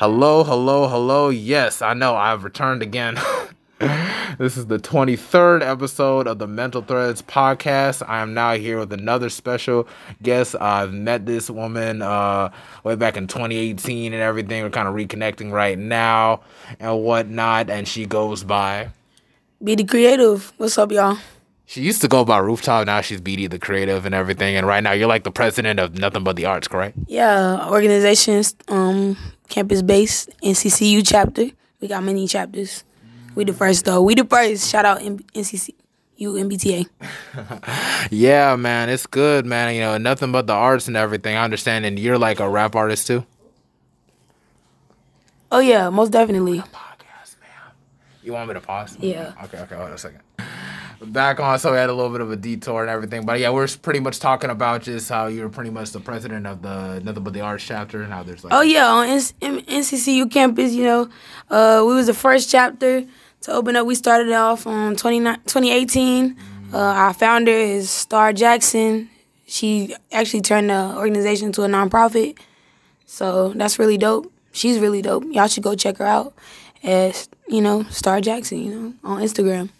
Hello, hello, hello. Yes, I know I've returned again. this is the 23rd episode of the Mental Threads podcast. I am now here with another special guest. I've met this woman uh, way back in 2018 and everything. We're kind of reconnecting right now and whatnot. And she goes by Be the creative. What's up, y'all? She used to go by Rooftop. Now she's BD the creative and everything. And right now you're like the president of Nothing But the Arts, correct? Yeah, organizations, um, campus based NCCU chapter. We got many chapters. We the first though. We the first. Shout out M- NCCU NBTA. yeah, man, it's good, man. You know, nothing but the arts and everything. I understand. And you're like a rap artist too. Oh yeah, most definitely. Podcast, man. You want me to pause? Yeah. Okay. Okay. Hold on a second. Back on, so we had a little bit of a detour and everything, but yeah, we're pretty much talking about just how you're pretty much the president of the Nothing But the Arts chapter, and how there's like. Oh yeah, on N- NCCU campus, you know, uh, we was the first chapter to open up. We started off on 2018. Uh, our founder is Star Jackson. She actually turned the organization into a nonprofit, so that's really dope. She's really dope. Y'all should go check her out as you know Star Jackson. You know on Instagram.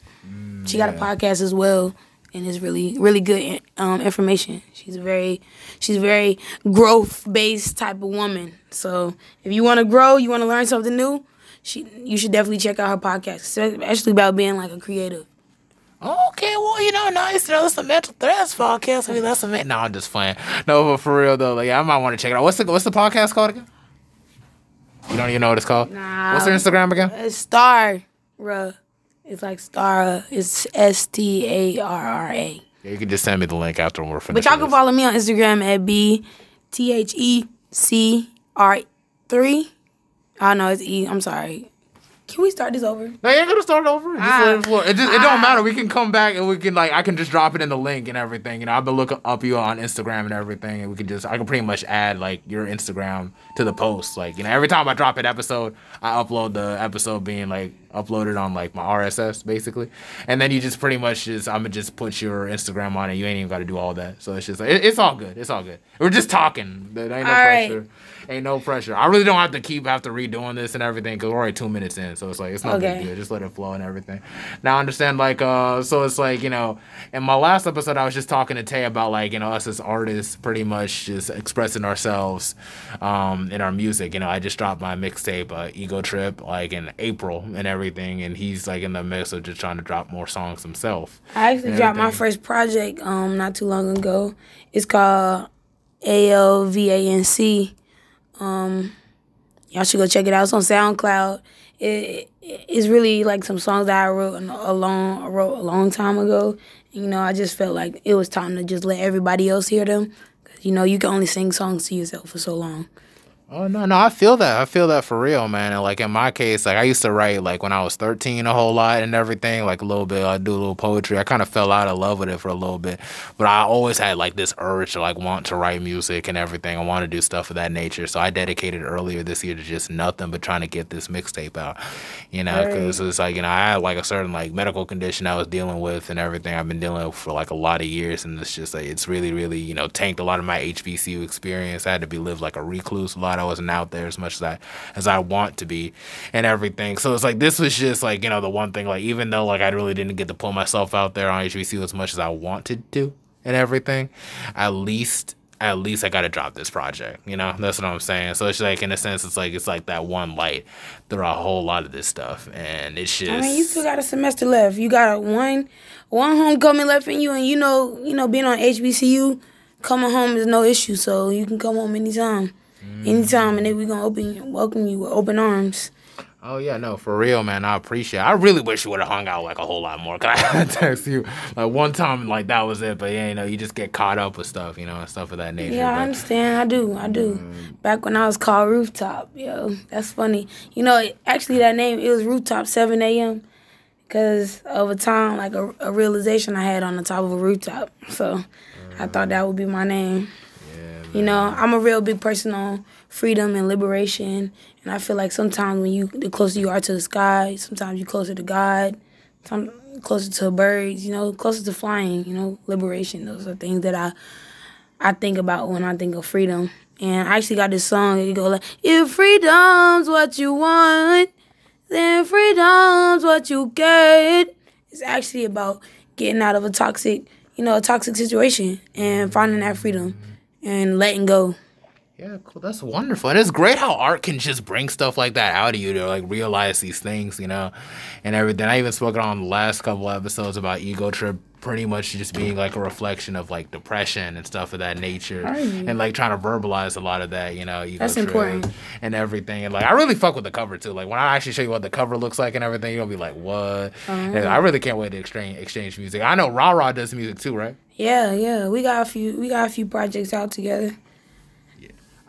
She got a podcast as well, and it's really really good um, information. She's very she's a very growth based type of woman. So if you want to grow, you want to learn something new, she you should definitely check out her podcast, especially about being like a creative. Okay, well, you know, nice. You know, it's a mental threats podcast. I mean, that's a man. No, I'm just playing. No, but for real though, like I might want to check it out. What's the What's the podcast called again? You don't even know what it's called. Nah. What's their Instagram again? It's Star. It's like Star. It's S T A R R A. Yeah, you can just send me the link after we're finished. But y'all can follow me on Instagram at B T H E C R three. Oh, I know it's E. I'm sorry. Can we start this over? No, you ain't gonna start over. Just ah, it, it, just, it ah, don't matter. We can come back and we can like I can just drop it in the link and everything. You know, I've been looking up you on Instagram and everything, and we can just I can pretty much add like your Instagram to the post. Like you know, every time I drop an episode, I upload the episode being like uploaded on like my RSS basically, and then you just pretty much just I'm gonna just put your Instagram on it. You ain't even got to do all that. So it's just like it, it's all good. It's all good. We're just talking. There ain't no all pressure. Right. Ain't no pressure. I really don't have to keep after redoing this and everything because we're already two minutes in. So it's like it's not okay. big deal. Just let it flow and everything. Now I understand like uh so it's like you know in my last episode I was just talking to Tay about like you know us as artists pretty much just expressing ourselves um in our music. You know I just dropped my mixtape uh, Ego Trip like in April and everything and he's like in the midst of just trying to drop more songs himself. I actually dropped my first project um not too long ago. It's called A L V A N C um, y'all should go check it out. It's on SoundCloud. It, it, it's really like some songs that I wrote a long wrote a long time ago. You know, I just felt like it was time to just let everybody else hear them. Cause you know, you can only sing songs to yourself for so long. Oh no, no, I feel that. I feel that for real, man. And like in my case, like I used to write like when I was 13 a whole lot and everything, like a little bit. I do a little poetry. I kind of fell out of love with it for a little bit, but I always had like this urge to like want to write music and everything. I want to do stuff of that nature. So I dedicated earlier this year to just nothing but trying to get this mixtape out. You know, because right. it's like you know I had like a certain like medical condition I was dealing with and everything. I've been dealing with for like a lot of years, and it's just like it's really, really you know tanked a lot of my HBCU experience. I had to be lived like a recluse a lot. I wasn't out there as much as I as I want to be and everything. So it's like this was just like, you know, the one thing like even though like I really didn't get to pull myself out there on HBCU as much as I wanted to and everything, at least at least I got to drop this project. You know, that's what I'm saying. So it's like, in a sense, it's like it's like that one light through a whole lot of this stuff, and it's just. I mean, you still got a semester left. You got a one, one homecoming left in you, and you know, you know, being on HBCU, coming home is no issue. So you can come home anytime mm. anytime, and then we gonna open welcome you with open arms. Oh yeah, no, for real, man. I appreciate. it. I really wish you would have hung out like a whole lot more. Cause I text you like one time, like that was it. But yeah, you know, you just get caught up with stuff, you know, and stuff of that nature. Yeah, but, I understand. I do. I do. Mm. Back when I was called Rooftop, yo, that's funny. You know, actually, that name it was Rooftop Seven A.M. Because of a time, like a, a, realization I had on the top of a rooftop. So mm. I thought that would be my name. You know, I'm a real big person on freedom and liberation, and I feel like sometimes when you the closer you are to the sky, sometimes you're closer to God, some closer to birds. You know, closer to flying. You know, liberation. Those are things that I I think about when I think of freedom. And I actually got this song. It go like, "If freedom's what you want, then freedom's what you get." It's actually about getting out of a toxic, you know, a toxic situation and finding that freedom and letting go. Yeah, cool. That's wonderful. And it's great how art can just bring stuff like that out of you to like realize these things, you know, and everything. I even spoke on the last couple episodes about ego trip pretty much just being like a reflection of like depression and stuff of that nature and like trying to verbalize a lot of that you know That's important. and everything and like i really fuck with the cover too like when i actually show you what the cover looks like and everything you're gonna be like what and i uh-huh. really can't wait to exchange exchange music i know Ra Ra does music too right Yeah, yeah. We got a few. We got a few projects out together.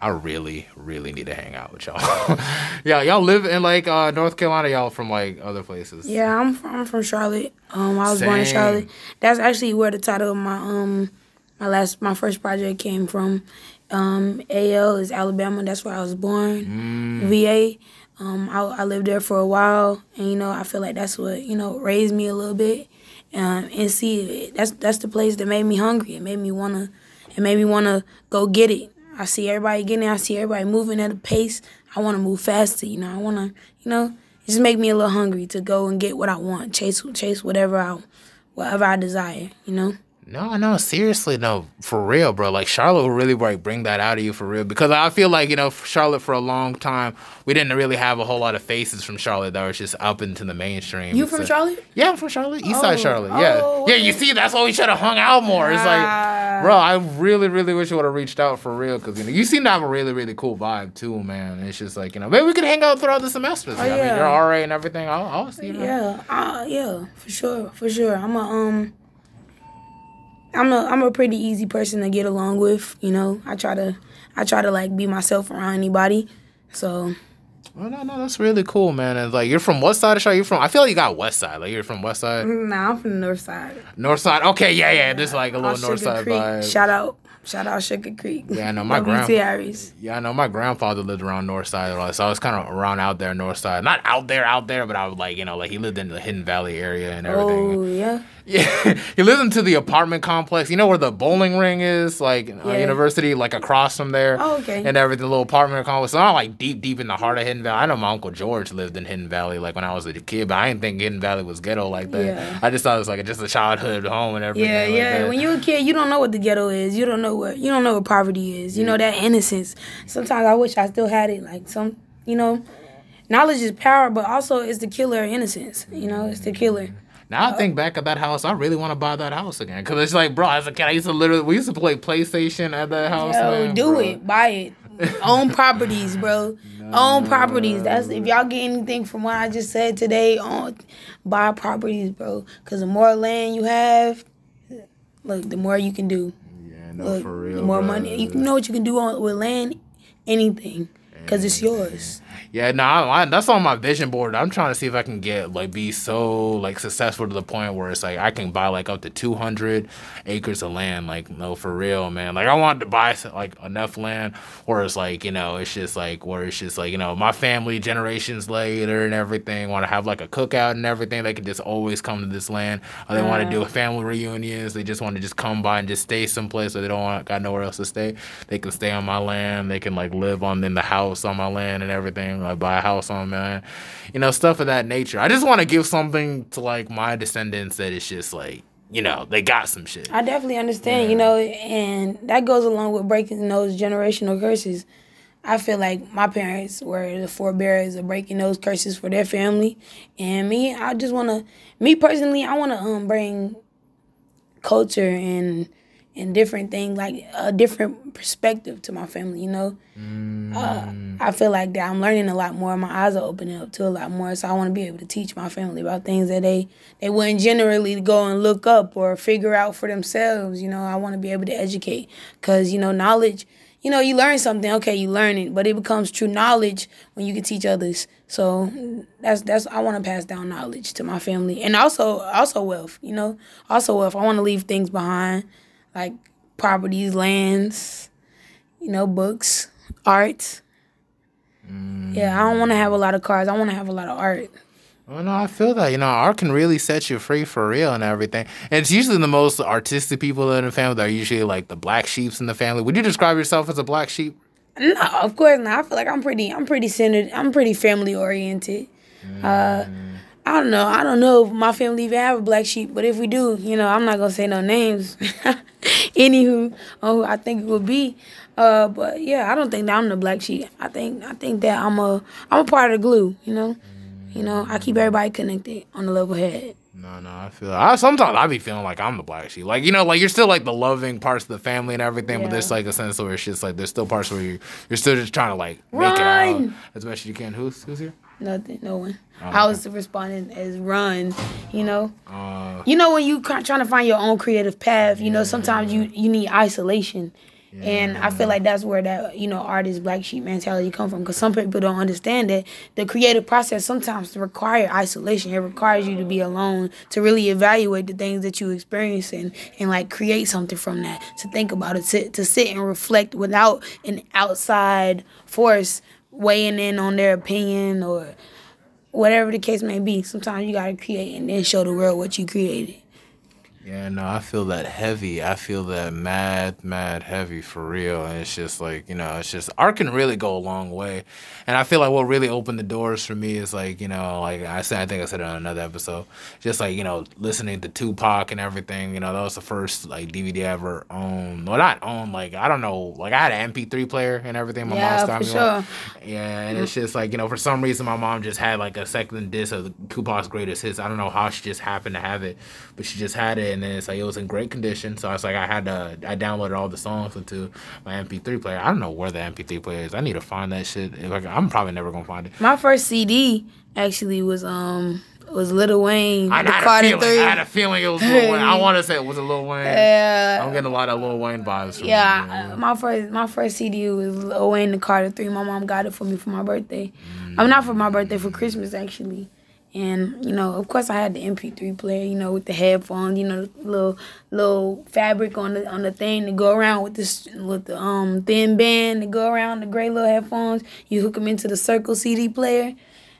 I really, really need to hang out with y'all. yeah, y'all live in like uh, North Carolina. Y'all from like other places. Yeah, I'm from, I'm from Charlotte. Um, I was born in Charlotte. That's actually where the title of my um my last my first project came from. Um, AL is Alabama. That's where I was born. Mm. VA. Um, I, I lived there for a while, and you know I feel like that's what you know raised me a little bit. Um, and see, that's that's the place that made me hungry. It made me wanna, it made me wanna go get it. I see everybody getting it. I see everybody moving at a pace. I want to move faster. You know, I want to, you know, it just make me a little hungry to go and get what I want, chase chase whatever I, whatever I desire. You know. No, no, seriously, no, for real, bro. Like Charlotte will really like bring that out of you for real because I feel like you know Charlotte for a long time we didn't really have a whole lot of faces from Charlotte that was just up into the mainstream. You from like- Charlotte? Yeah, I'm from Charlotte, East Side Oh, Charlotte. Yeah, oh, yeah. You see, that's why we should have hung out more. It's like, Ah. bro, I really, really wish you would have reached out for real because you know you seem to have a really, really cool vibe too, man. It's just like you know maybe we could hang out throughout the semesters. I mean, Oh, yeah. you're RA and everything. I'll, I'll see you. Yeah, uh, yeah, for sure, for sure. I'm a um, I'm a I'm a pretty easy person to get along with. You know, I try to I try to like be myself around anybody. So Well, no, no, that's really cool, man. And like, you're from what side of Charlotte? You're from? I feel like you got West Side. Like, you're from West Side, nah, I'm from north side. North Side. Okay, yeah, yeah. There's like a little North Side Creek. vibe. Shout out, shout out Sugar Creek. Yeah, I know, my WT grand- Yeah, I know my grandfather lived around North Side a lot, so I was kind of around out there, North Side. Not out there, out there, but I was like, you know, like he lived in the Hidden Valley area and everything. Oh yeah, Yeah, he lives into the apartment complex. You know where the bowling ring is, like uh, Yeah. University, like across from there. Oh, okay. And everything, the little apartment complex. So I'm like deep, deep in the heart of Hidden Valley. I know my uncle George lived in Hidden Valley, like when I was a kid, but I didn't think Hidden Valley was ghetto like that. Yeah. I just thought it was like just a childhood home and everything. yeah, like yeah. that. When you're a kid, you don't know what the ghetto is. You don't know what you don't know what poverty is. You know that innocence. Sometimes I wish I still had it. Like some, you know, knowledge is power, but also it's the killer of innocence. You know, it's the killer. Now I oh. think back at that house, I really want to buy that house again. Cause it's like, bro, as a kid, I used to literally, we used to play PlayStation at that house. Yo, man, do bro. it, buy it, own properties, bro. Own properties. That's if y'all get anything from what I just said today. On buy properties, bro. Cause the more land you have, look, the more you can do. Yeah, no, Look, for real. the more bro. money you know what you can do on with land, anything, cause it's yours. Yeah, no, I, I- that's on my vision board. I'm trying to see if I can get like be so like successful to the point where it's like I can buy like up to 200 acres of land. Like no, for real, man. Like I want to buy like enough land where it's like you know it's just like where it's just like you know my family generations later and everything want to have like a cookout and everything. They can just always come to this land. Or they want to do uh-huh. family reunions. They just want to just come by and just stay someplace. Or they don't want got nowhere else to stay. They can stay on my land. They can like live on in the house on my land and everything. Like buy a house on man, you know stuff of that nature. I just want to give something to like my descendants that it's just like you know they got some shit. I definitely understand, you know, and that goes along with breaking those generational curses. I feel like my parents were the forebearers of breaking those curses for their family, and me, I just want to, me personally, I want to um bring culture and and different things like a different perspective to my family. You know, uh, I feel like that I'm learning a lot more. My eyes are opening up to a lot more, so I want to be able to teach my family about things that they they wouldn't generally go and look up or figure out for themselves. You know, I want to be able to educate because you know knowledge. You know, you learn something, okay, you learn it, but it becomes true knowledge when you can teach others. So that's that's I want to pass down knowledge to my family, and also also wealth. You know, also wealth. I want to leave things behind, like properties, lands, you know, books, art. Yeah, I don't want to have a lot of cars. I want to have a lot of art. Oh no, I feel that. You know, art can really set you free for real and everything. And it's usually the most artistic people in the family that are usually like the black sheeps in the family. Would you describe yourself as a black sheep? No, of course not. I feel like I'm pretty. I'm pretty centered. I'm pretty family oriented. Uh, I don't know. I don't know if my family even have a black sheep, but if we do, you know, I'm not gonna say no names. Anywho, on who I think it would be. Uh, but yeah, I don't think that I'm the black sheep. I think I think that I'm a I'm a part of the glue. You know, you know, I keep everybody connected on the level head. No, no, I feel. I sometimes I be feeling like I'm the black sheep. Like you know, like you're still like the loving parts of the family and everything, but there's like a sense where it's just like there's still parts where you you're still just trying to like make it out as best as you can. Who's who's here? Nothing, no one. Oh, I was responding as run. You know, Uh, you know when you trying to find your own creative path. You know, sometimes you you need isolation. And I feel like that's where that you know artist black sheep mentality come from because some people don't understand that the creative process sometimes require isolation. It requires you to be alone to really evaluate the things that you experience and, and like create something from that. To think about it, to, to sit and reflect without an outside force weighing in on their opinion or whatever the case may be. Sometimes you gotta create and then show the world what you created. Yeah, no, I feel that heavy. I feel that mad, mad heavy for real. And it's just like, you know, it's just art can really go a long way. And I feel like what really opened the doors for me is like, you know, like I said, I think I said it on another episode, just like, you know, listening to Tupac and everything, you know, that was the first like DVD I ever owned. Well, not owned, like, I don't know, like I had an MP3 player and everything. My Yeah, mom started for me sure. Yeah, and it's mm. just like, you know, for some reason my mom just had like a second disc of Tupac's greatest hits. I don't know how she just happened to have it, but she just had it and then it's like it was in great condition. So I was like I had to I downloaded all the songs into my MP3 player. I don't know where the MP3 player is. I need to find that shit. I, I'm probably never gonna find it. My first CD actually was um was Lil Wayne, I the had, a feeling, Three. I had a feeling it was Lil Wayne. I want to say it was a Lil Wayne. Yeah, I'm getting a lot of Lil Wayne vibes from yeah. it. uh, My first my first CD was Lil Wayne, the Carter Three. My mom got it for me for my birthday. I'm not for my birthday for Christmas actually. And you know, of course, I had the MP3 player. You know, with the headphones. You know, the little little fabric on the on the thing to go around with this with the um thin band to go around the gray little headphones. You hook them into the Circle CD player.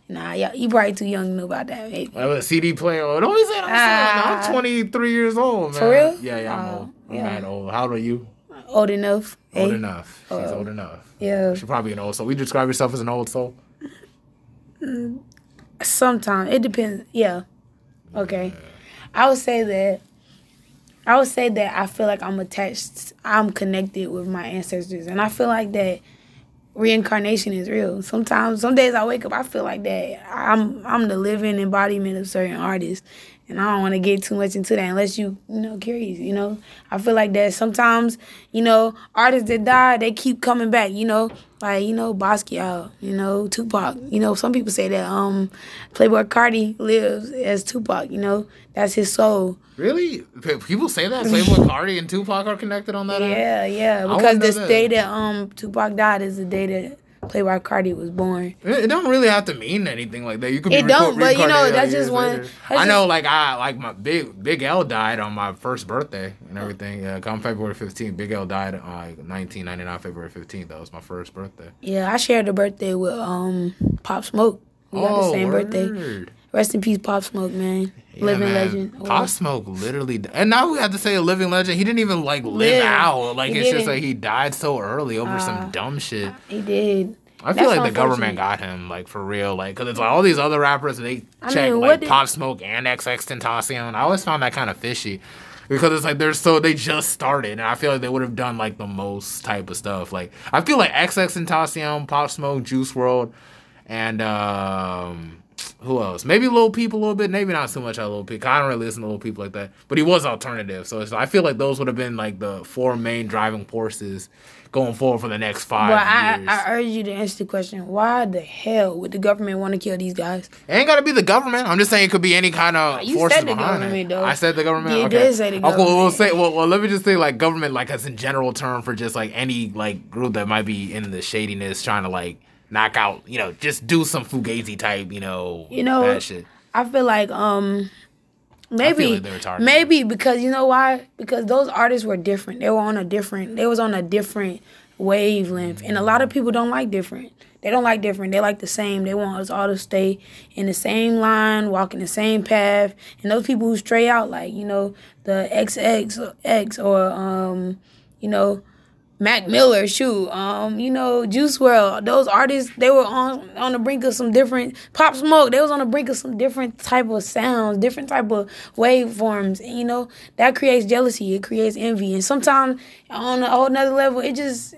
Nah, yeah, you probably too young to know about that. Maybe. I have a CD player. Oh, Don't be saying I'm, Ah. I'm 23 years old, man. For real? Yeah, yeah, I'm Oh, old. I'm yeah. mad old. How old are you? Old enough. Old eh? enough. She's Oh. old enough. Yeah. She's probably an old soul. We describe yourself as an old soul. Sometimes it depends. Yeah. Okay. I would say that. I would say that I feel like I'm attached. I'm connected with my ancestors, and I feel like that reincarnation is real. Sometimes, some days I wake up, I feel like that I'm I'm the living embodiment of certain artists, and I don't want to get too much into that unless you you know curious. You know, I feel like that sometimes you know artists that die they keep coming back. You know, like you know Basquiat, you know Tupac. You know, some people say that um Playboi Carti lives as Tupac. You know, that's his soul. Really? People say that Playboi Carti and Tupac are connected on that. end? Yeah, yeah. Because this that. day that um Tupac died is the day that Playboi Carti was born. It it don't really have to mean anything like that. You could be It don't, reco- but you know, that's just one- that's I know, just- like I like my big Big L died on my first birthday and everything. Yeah, come February 15th. Big L died on like 1999 February 15th. That was my first birthday. Yeah, I shared a birthday with um Pop Smoke. We got the same birthday. Oh, word. Rest in peace, Pop Smoke, man. Yeah, Living man. legend. Pop Smoke literally, di- and now we have to say a living legend. He didn't even like live out. Like it's just didn't. like he died so early over Ah. some dumb shit. He did. I feel That's like the government got him, like for real, like because it's like all these other rappers they I check mean, like did- Pop Smoke and XXXTentacion. I always found that kind of fishy because it's like they're so they just started, and I feel like they would have done like the most type of stuff. Like I feel like XXXTentacion, Pop Smoke, Juice WRLD, and um. Who else? Maybe Lil Peep a little bit. Maybe not so much on Lil Peep. I don't really listen to Lil Peep like that. But he was alternative, so it's, I feel like those would have been like the four main driving forces going forward for the next five But I, years. I urge you to answer the question: Why the hell would the government want to kill these guys? It ain't gotta be the government. I'm just saying it could be any kind of You forces said the behind government, it. though. I said the government. You okay. did say the Okay, well, we'll say. Well, well, let me just say like government, like as a general term for just like any like group that might be in the shadiness, trying to like knock out, you know, just do some fugazi type, you know, You know, that shit. I feel like um maybe like they were targeted. maybe because you know why? Because those artists were different. They were on a different they was on a different wavelength. And a lot of people don't like different. They don't like different. They like the same. They want us all to stay in the same line, walking the same path. And those people who stray out, like you know the XX X or um, you know Mac Miller, shoot, um, you know, Juice WRLD, those artists, they were on on the brink of some different Pop Smoke. They was on the brink of some different type of sounds, different type of waveforms. And, you know, that creates jealousy. It creates envy, and sometimes on a whole nother level, it just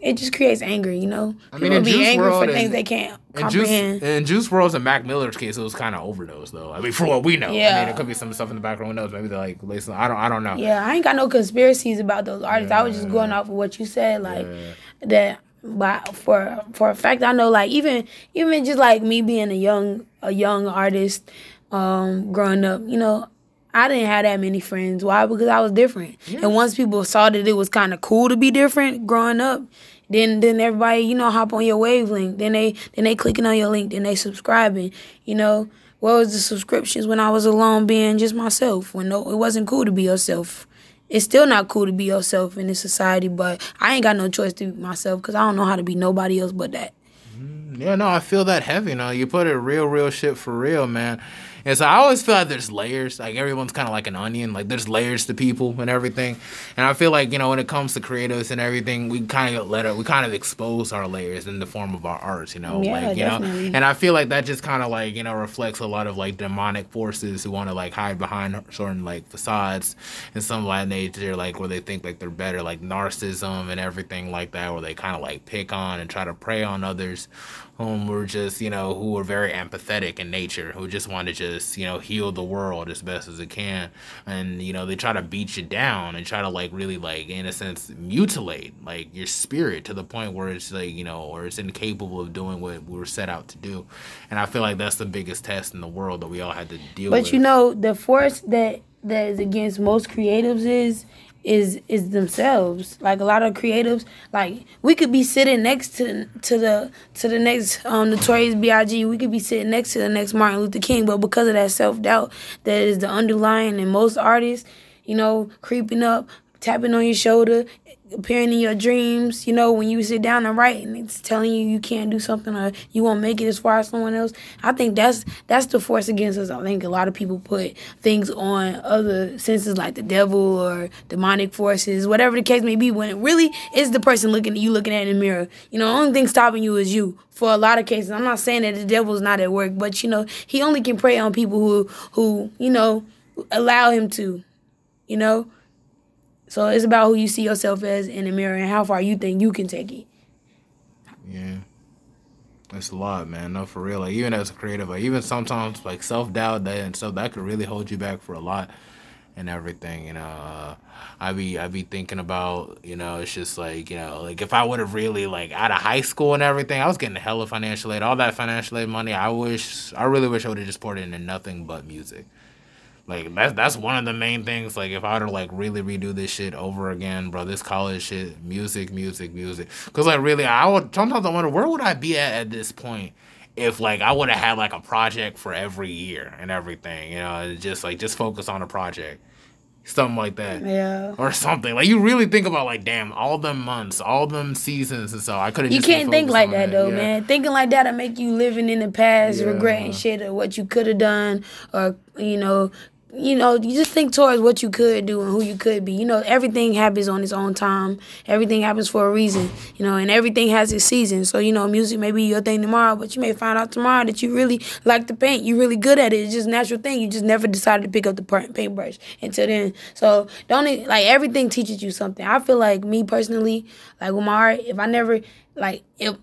it just creates anger, you know. I mean, People be angry for things they can't in comprehend. Juice, in Juice WRLD's and Mac Miller's case, it was kind of overdose though. I mean, for what we know, yeah. I mean, it could be some stuff in the background. Who knows? Maybe they're like, listen, I don't, I don't know. Yeah, I ain't got no conspiracies about those artists. Yeah. I was just going off of what you said, like yeah. that. But for for a fact, I know, like even even just like me being a young a young artist, um, growing up, you know, I didn't have that many friends. Why? Because I was different. Yeah. And once people saw that it was kind of cool to be different growing up, then then everybody you know hop on your wavelength. Then they then they clicking on your link. Then they subscribing. You know what was the subscriptions when I was alone being just myself? When no, it wasn't cool to be yourself. It's still not cool to be yourself in this society, but I ain't got no choice to be myself because I don't know how to be nobody else but that. Mm, yeah, no, I feel that heavy. You know, you put it real, real shit for real, man. And so I always feel like there's layers. Like everyone's kind of like an onion. Like there's layers to people and everything. And I feel like you know when it comes to creatives and everything, we kind of let it. We kind of expose our layers in the form of our art. You know, yeah, like you definitely. know. And I feel like that just kind of like you know reflects a lot of like demonic forces who want to like hide behind certain like facades and some like nature, like where they think like they're better, like narcissism and everything like that, where they kind of like pick on and try to prey on others whom were just you know who were very empathetic in nature who just want to just you know heal the world as best as it can. And you know they try to beat you down and try to like really like in a sense mutilate like your spirit to the point where it's like you know or it's incapable of doing what we were set out to do. And i feel like that's the biggest test in the world that we all had to deal but with. but you know the force that that is against most creatives is is is themselves. Like a lot of creatives, like we could be sitting next to to the to the next um, Notorious B.I.G. We could be sitting next to the next Martin Luther King, but because of that self doubt that is the underlying in most artists, you know, creeping up, tapping on your shoulder, appearing in your dreams, you know, when you sit down and write and it's telling you you can't do something or you won't make it as far as someone else. I think that's that's the force against us. I think a lot of people put things on other senses like the devil or demonic forces, whatever the case may be, when it really is the person looking at you looking at in the mirror. You know, the only thing stopping you is you. For a lot of cases. I'm not saying that the devil's not at work, but you know, he only can prey on people who who, you know, allow him to. You know? So it's about who you see yourself as in the mirror and how far you think you can take it. Yeah. That's a lot, man. No, for real. Like even as a creative, like even sometimes like self doubt that and stuff that could really hold you back for a lot and everything. You know, uh, I be I be thinking about you know it's just like you know like if I would have really like out of high school and everything, I was getting a hell of financial aid, all that financial aid money. I wish I really wish I would have just poured it into nothing but music. Like that's that's one of the main things. Like if I were to like really redo this shit over again, bro, this college shit, music, music, music. Cause like really, I would sometimes I wonder where would I be at at this point if like I would have had like a project for every year and everything. You know, just like just focus on a project, something like that. Yeah. Or something like you really think about like damn all them months, all them seasons and so I could have. You can't think like that, that though, yeah. man. Thinking like that will make you living in the past, yeah. regretting shit or what you could have done or you know you know, you just think towards what you could do and who you could be. You know, everything happens on its own time. Everything happens for a reason. You know, and everything has its season. So you know, music may be your thing tomorrow, but you may find out tomorrow that you really like to paint. You're really good at it. It's just a natural thing. You just never decided to pick up the paintbrush until then. So don't like everything teaches you something. I feel like me personally, like with my art, if I never like if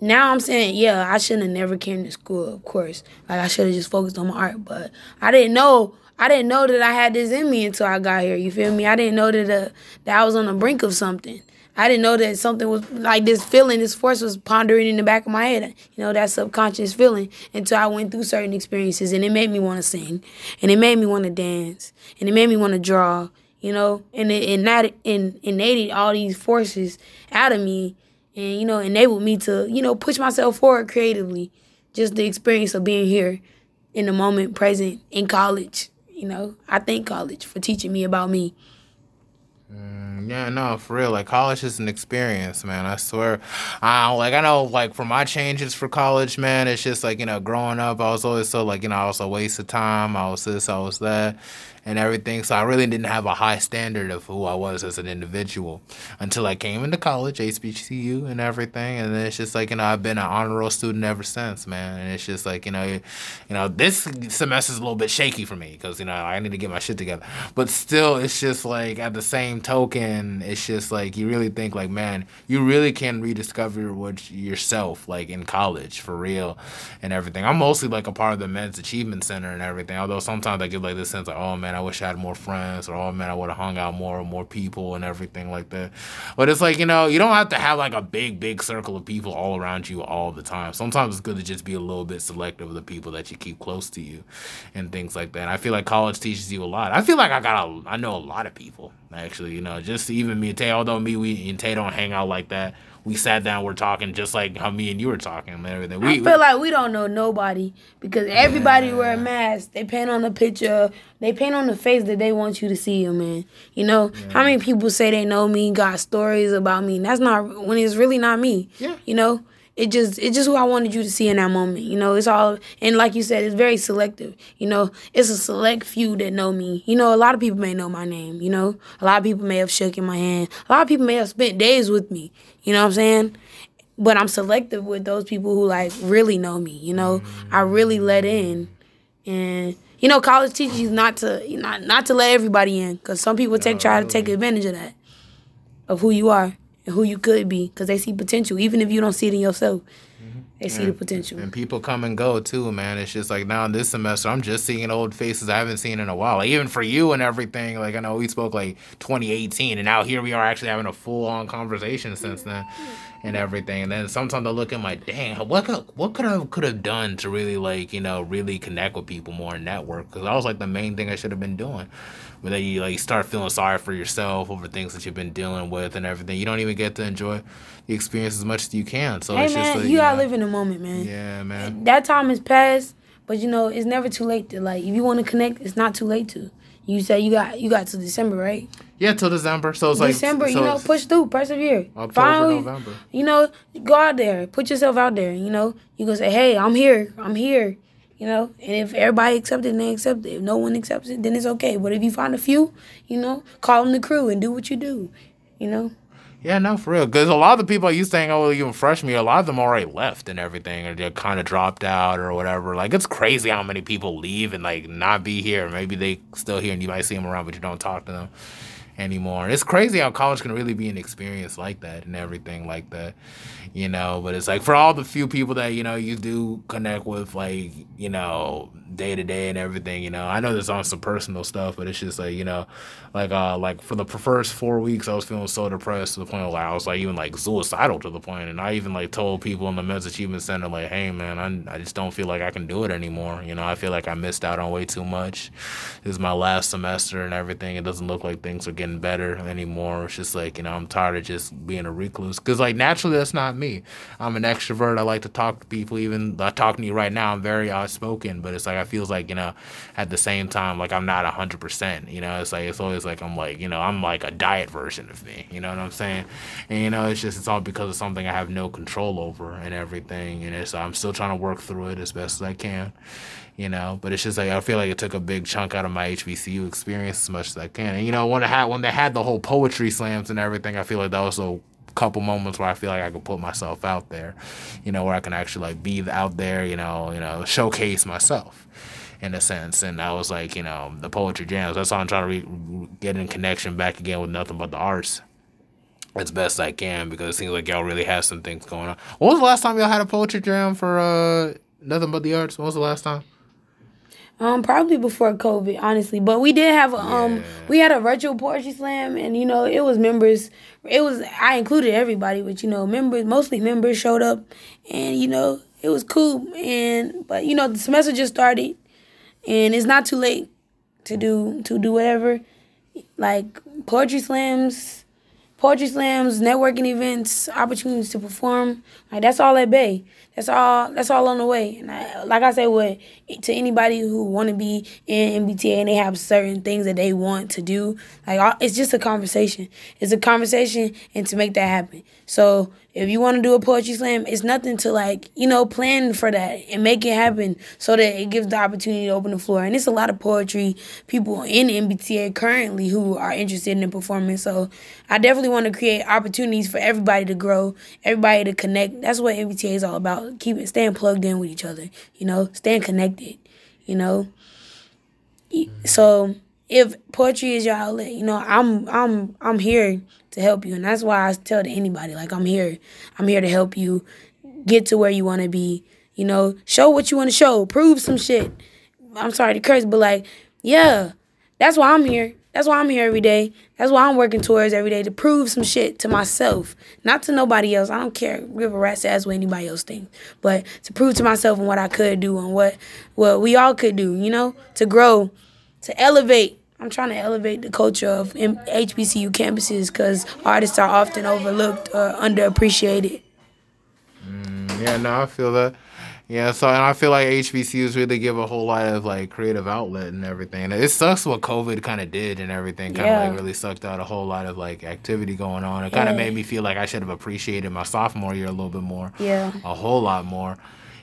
now I'm saying, yeah, I shouldn't have never came to school, of course. Like I should have just focused on my art, but I didn't know I didn't know that I had this in me until I got here. You feel me? I didn't know that uh, that I was on the brink of something. I didn't know that something was like this feeling, this force was pondering in the back of my head. You know, that subconscious feeling until I went through certain experiences and it made me want to sing and it made me want to dance and it made me want to draw, you know, and it, and that in, innate all these forces out of me and, you know, enabled me to, you know, push myself forward creatively. Just the experience of being here in the moment present in college you know, I thank college for teaching me about me. Mm, Yeah, no, for real. Like college is an experience, man. I swear. I like I know like for my changes for college, man, it's just like, you know, growing up I was always so like, you know, I was a waste of time. I was this, I was that and everything. So I really didn't have a high standard of who I was as an individual until I came into college, HBCU and everything. And then it's just like, you know, I've been an honor roll student ever since, man. And it's just like, you know, you, know, this semester's a little bit shaky for me because, you know, I need to get my shit together. But still, it's just like at the same token, it's just like you really think like, man, you really can rediscover what yourself like in college for real and everything. I'm mostly like a part of the men's achievement center and everything. Although sometimes I get like this sense like, oh man, I wish I had more friends, or oh man, I would have hung out more more people and everything like that. But it's like, you know, you don't have to have like a big, big circle of people all around you all the time. Sometimes it's good to just be a little bit selective of the people that you keep close to you and things like that. And I feel like college teaches you a lot. I feel like I got a, I know a lot of people actually, you know, just even me and Tay, although me we and Tay don't hang out like that we sat down, we're talking just like how me and you were talking and everything. We, I feel like we don't know nobody because everybody yeah. wear a mask. They paint on the picture, they paint on the face that they want you to see you, man. You know, yeah. how many people say they know me, got stories about me? That's not when it's really not me. Yeah. You know? It just it's just who I wanted you to see in that moment. You know, it's all and like you said, it's very selective. You know, it's a select few that know me. You know, a lot of people may know my name. You know, a lot of people may have shaken my hand. A lot of people may have spent days with me. You know what I'm saying? But I'm selective with those people who like really know me. You know, mm. I really let in, and you know, college teaches you not to not not to let everybody in because some people take try to take advantage of that, of who you are and who you could be because they see potential, even if you don't see it in yourself. Mm-hmm. They see and, the potential. And people come and go too, man. It's just like now in this semester, I'm just seeing old faces I haven't seen in a while. Like even for you and everything. Like I know we spoke like 2018, and now here we are actually having a full on conversation since then, and everything. And then sometimes I look at my damn, what could what could I could have done to really like you know really connect with people more and network? Because that was like the main thing I should have been doing but then you like start feeling sorry for yourself over things that you've been dealing with and everything. You don't even get to enjoy the experience as much as you can. So hey it's man, just like, you, you gotta know, live in the moment, man. Yeah, man. That time is past, but you know it's never too late to like. If you want to connect, it's not too late to. You say you got you got to December, right? Yeah, till December. So it's like December. So you know, push through, persevere. October, Finally, November. You know, go out there, put yourself out there. You know, you go say, "Hey, I'm here. I'm here." you know. And if everybody accepts it, they accept it. If no one accepts it, then it's okay. But if you find a few, you know, call them the crew and do what you do, you know. Yeah, no, for real. Because a lot of the people I used to hang out with, even freshman a lot of them already left and everything, or they kind of dropped out or whatever. Like, it's crazy how many people leave and, like, not be here. Maybe they still here and you might see them around, but you don't talk to them anymore. It's crazy how college can really be an experience like that and everything like that, you know. But it's like for all the few people that you know you do connect with, like you know, day to day and everything. You know, I know there's on some personal stuff, but it's just like you know, like uh, like for the first four weeks, I was feeling so depressed to the point where I was like even like suicidal to the point, and I even like told people in the Men's Achievement Center like, hey man, I I just don't feel like I can do it anymore. You know, I feel like I missed out on way too much. This is my last semester and everything. It doesn't look like things are getting better anymore. It's just like you know, I'm tired of just being a recluse because like naturally that's not me. I'm an extrovert. I like to talk to people. Even I talk to you right now, I'm very outspoken, but it's like I feels like you know, at the same time, like I'm not hundred percent. You know, it's like it's always like I'm like you know I'm like a diet version of me. You know what I'm saying? And you know, it's just it's all because of something I have no control over and everything. And it's I'm still trying to work through it as best as I can you know. But it's just like I feel like it took a big chunk out of my HBCU experience as much as I can. And you know, when it had when they had the whole poetry slams and everything, I feel like that was a couple moments where I feel like I could put myself out there, you know, where I can actually like be out there, you know, you know, showcase myself in a sense. And I was like, you know, the poetry jams. That's all I'm trying to re- get in connection back again with nothing but the arts as best I can because it seems like y'all really have some things going on. When was the last time y'all had a poetry jam for uh nothing but the arts? When was the last time? Um, probably before COVID, honestly. But we did have um, yeah. we had a virtual poetry slam, and you know, it was members. It was I included everybody, but you know, members, mostly members showed up, and you know, it was cool. And but you know, the semester just started, and it's not too late to do to do whatever, like poetry slams poetry slams, networking events, opportunities to perform. Like that's all at bay. That's all. That's all on the way. And I, like I said, what to anybody who want to be in NBTA and they have certain things that they want to do, like it's just a conversation. It's a conversation, and to make that happen. So if you want to do a poetry slam, it's nothing to like, you know, plan for that and make it happen so that it gives the opportunity to open the floor. And it's a lot of poetry people in NBTA currently who are interested in performing. So I definitely want to create opportunities for everybody to grow, everybody to connect. That's what NBTA is all about. Keep it staying plugged in with each other, you know, staying connected, you know. So if poetry is your outlet, you know, I'm I'm I'm here to help you, and that's why I tell to anybody like I'm here. I'm here to help you get to where you want to be. You know, show what you want to show, prove some shit. I'm sorry to curse, but like, yeah, that's why I'm here. That's why I'm here every day. That's why I'm working towards every day to prove some shit to myself, not to nobody else. I don't care give a rat's ass what anybody else thinks, but to prove to myself and what I could do and what what we all could do. You know, to grow, to elevate I'm trying to elevate the culture of HBCU campuses because artists are often overlooked or underappreciated. Mm, yeah, no, I feel that. Yeah, so and I feel like HBCUs really give a whole lot of like creative outlet and everything. It sucks what COVID kind of did and everything. Kind of yeah. like really sucked out a whole lot of like activity going on. It kind of yeah. made me feel like I should have appreciated my sophomore year a little bit more. Yeah, a whole lot more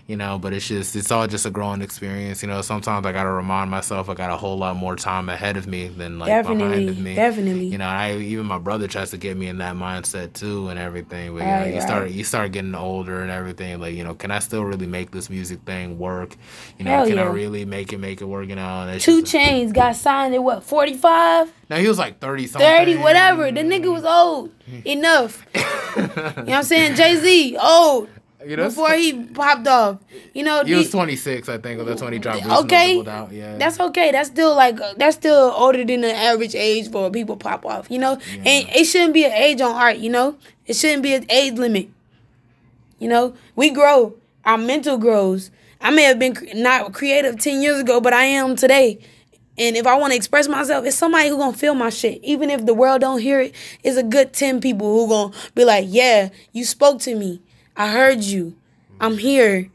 you know but it's just it's all just a growing experience you know. Sometimes i gotta remind myself i got a whole lot more time ahead of me than like definitely, behind of me. definitely. You know i even my brother tries to get me in that mindset too and everything but you right, know you right. start you start getting older and everything like you know can i still really make this music thing work? You know Hell can yeah. i really make it make it work? You know 2 Chainz got signed at what 45 now he was like 30 something 30 whatever. The nigga was old enough. You know what i'm saying? Jay-z old you know, before he popped off. You know, he was 26, I think, or that's when he dropped. Okay, yeah, that's okay. That's still like that's still older than the average age for people pop off. You know, yeah. and it shouldn't be an age on art. You know, it shouldn't be an age limit. You know, we grow. Our mental grows. I may have been not creative 10 years ago, but I am today. And if I want to express myself, it's somebody who gonna feel my shit. Even if the world don't hear it, it's a good 10 people who gonna be like, yeah, you spoke to me. I heard you. I'm here.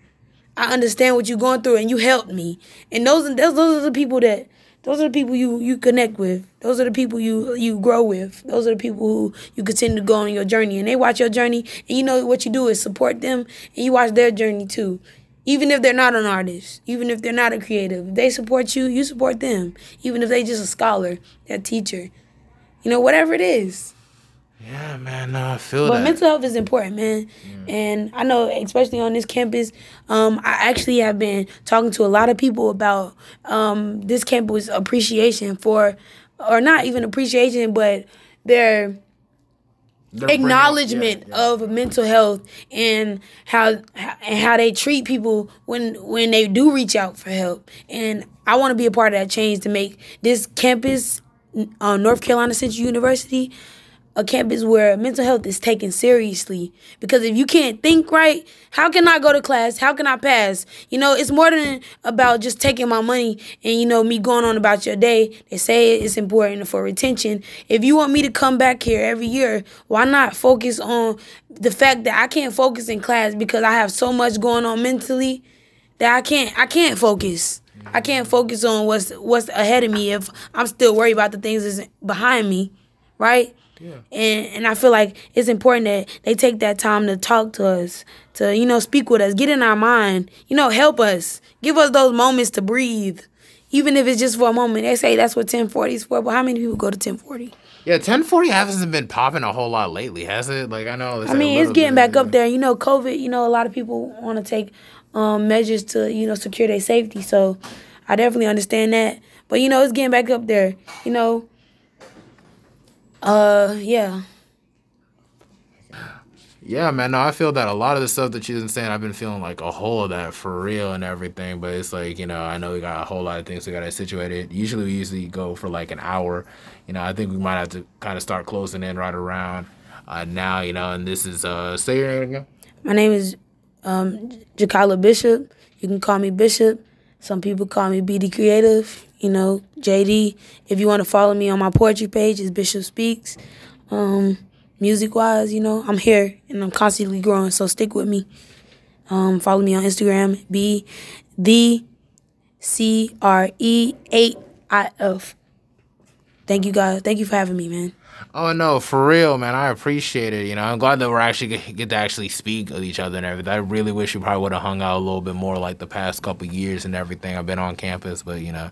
I understand what you're going through, and you helped me. And those, those, those are the people that, those are the people you you connect with. Those are the people you you grow with. Those are the people who you continue to go on your journey, and they watch your journey, and you know what you do is support them, and you watch their journey too. Even if they're not an artist, even if they're not a creative, they support you, you support them. Even if they just a scholar, a teacher, you know, whatever it is. Yeah, man, no, I feel but that. mental health is important, man. Yeah. And I know, especially on this campus, um, I actually have been talking to a lot of people about um, this campus appreciation for, or not even appreciation, but their They're acknowledgement yeah, yeah. of mental health and how and how they treat people when when they do reach out for help. And I want to be a part of that change to make this campus, uh, North Carolina Central University a campus where mental health is taken seriously. Because if you can't think right, how can I go to class? How can I pass? You know, it's more than about just taking my money and, you know, me going on about your day. They say it's important for retention. If you want me to come back here every year, why not focus on the fact that I can't focus in class because I have so much going on mentally that I can't I can't focus. I can't focus on what's what's ahead of me if I'm still worried about the things that's behind me, right? Yeah. And and I feel like it's important that they take that time to talk to us, to you know speak with us, get in our mind, you know, help us, give us those moments to breathe, even if it's just for a moment. They say that's what 1040 is for, but how many people go to 1040? Yeah, 1040 hasn't been popping a whole lot lately, has it? Like I know. I mean, it's getting bit, back yeah. up there. You know, COVID. You know, a lot of people want to take um, measures to you know secure their safety. So I definitely understand that. But you know, it's getting back up there. You know, uh, yeah. Yeah, man. No, I feel that a lot of the stuff that you've been saying, I've been feeling like a whole of that for real and everything. But it's like, you know, I know we got a whole lot of things we got to situated. Usually we usually go for like an hour. You know, I think we might have to kind of start closing in right around uh, now, you know, and this is, uh, say your name again. My name is um, Jakila Bishop. You can call me Bishop. Some people call me BD Creative you know, JD. If you want to follow me on my poetry page, it's Bishop Speaks. Um, music wise, you know, I'm here and I'm constantly growing. So stick with me. Um, follow me on Instagram, B the C R E eight I F. Thank you guys. Thank you for having me, man. Oh no, for real, man. I appreciate it. You know, I'm glad that we're actually get, to actually speak with each other and everything. I really wish we probably would have hung out a little bit more like the past couple years and everything. I've been on campus, but you know,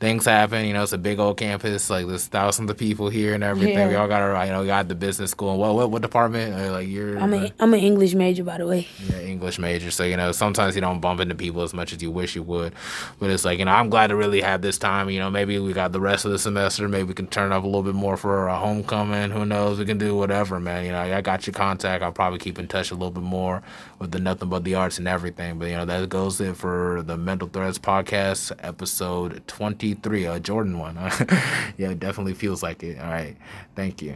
things happen. You know, it's a big old campus. Like there's thousands of people here and everything. Yeah. We all got our, you know, we got the business school. What what what department? Uh, like you're. I'm a I'm an English major, by the way. Yeah, English major. So you know, sometimes you don't bump into people as much as you wish you would, but it's like you know, I'm glad to really have this time. You know, maybe we got the rest of the semester. Maybe we can turn up a little bit more for our homecoming. Man, who knows? We can do whatever, man. You know, I got your contact. I'll probably keep in touch a little bit more with the nothing but the arts and everything. But you know, that goes it for the Mental Threads podcast, episode twenty three, a Jordan one. yeah, it definitely feels like it. All right, thank you.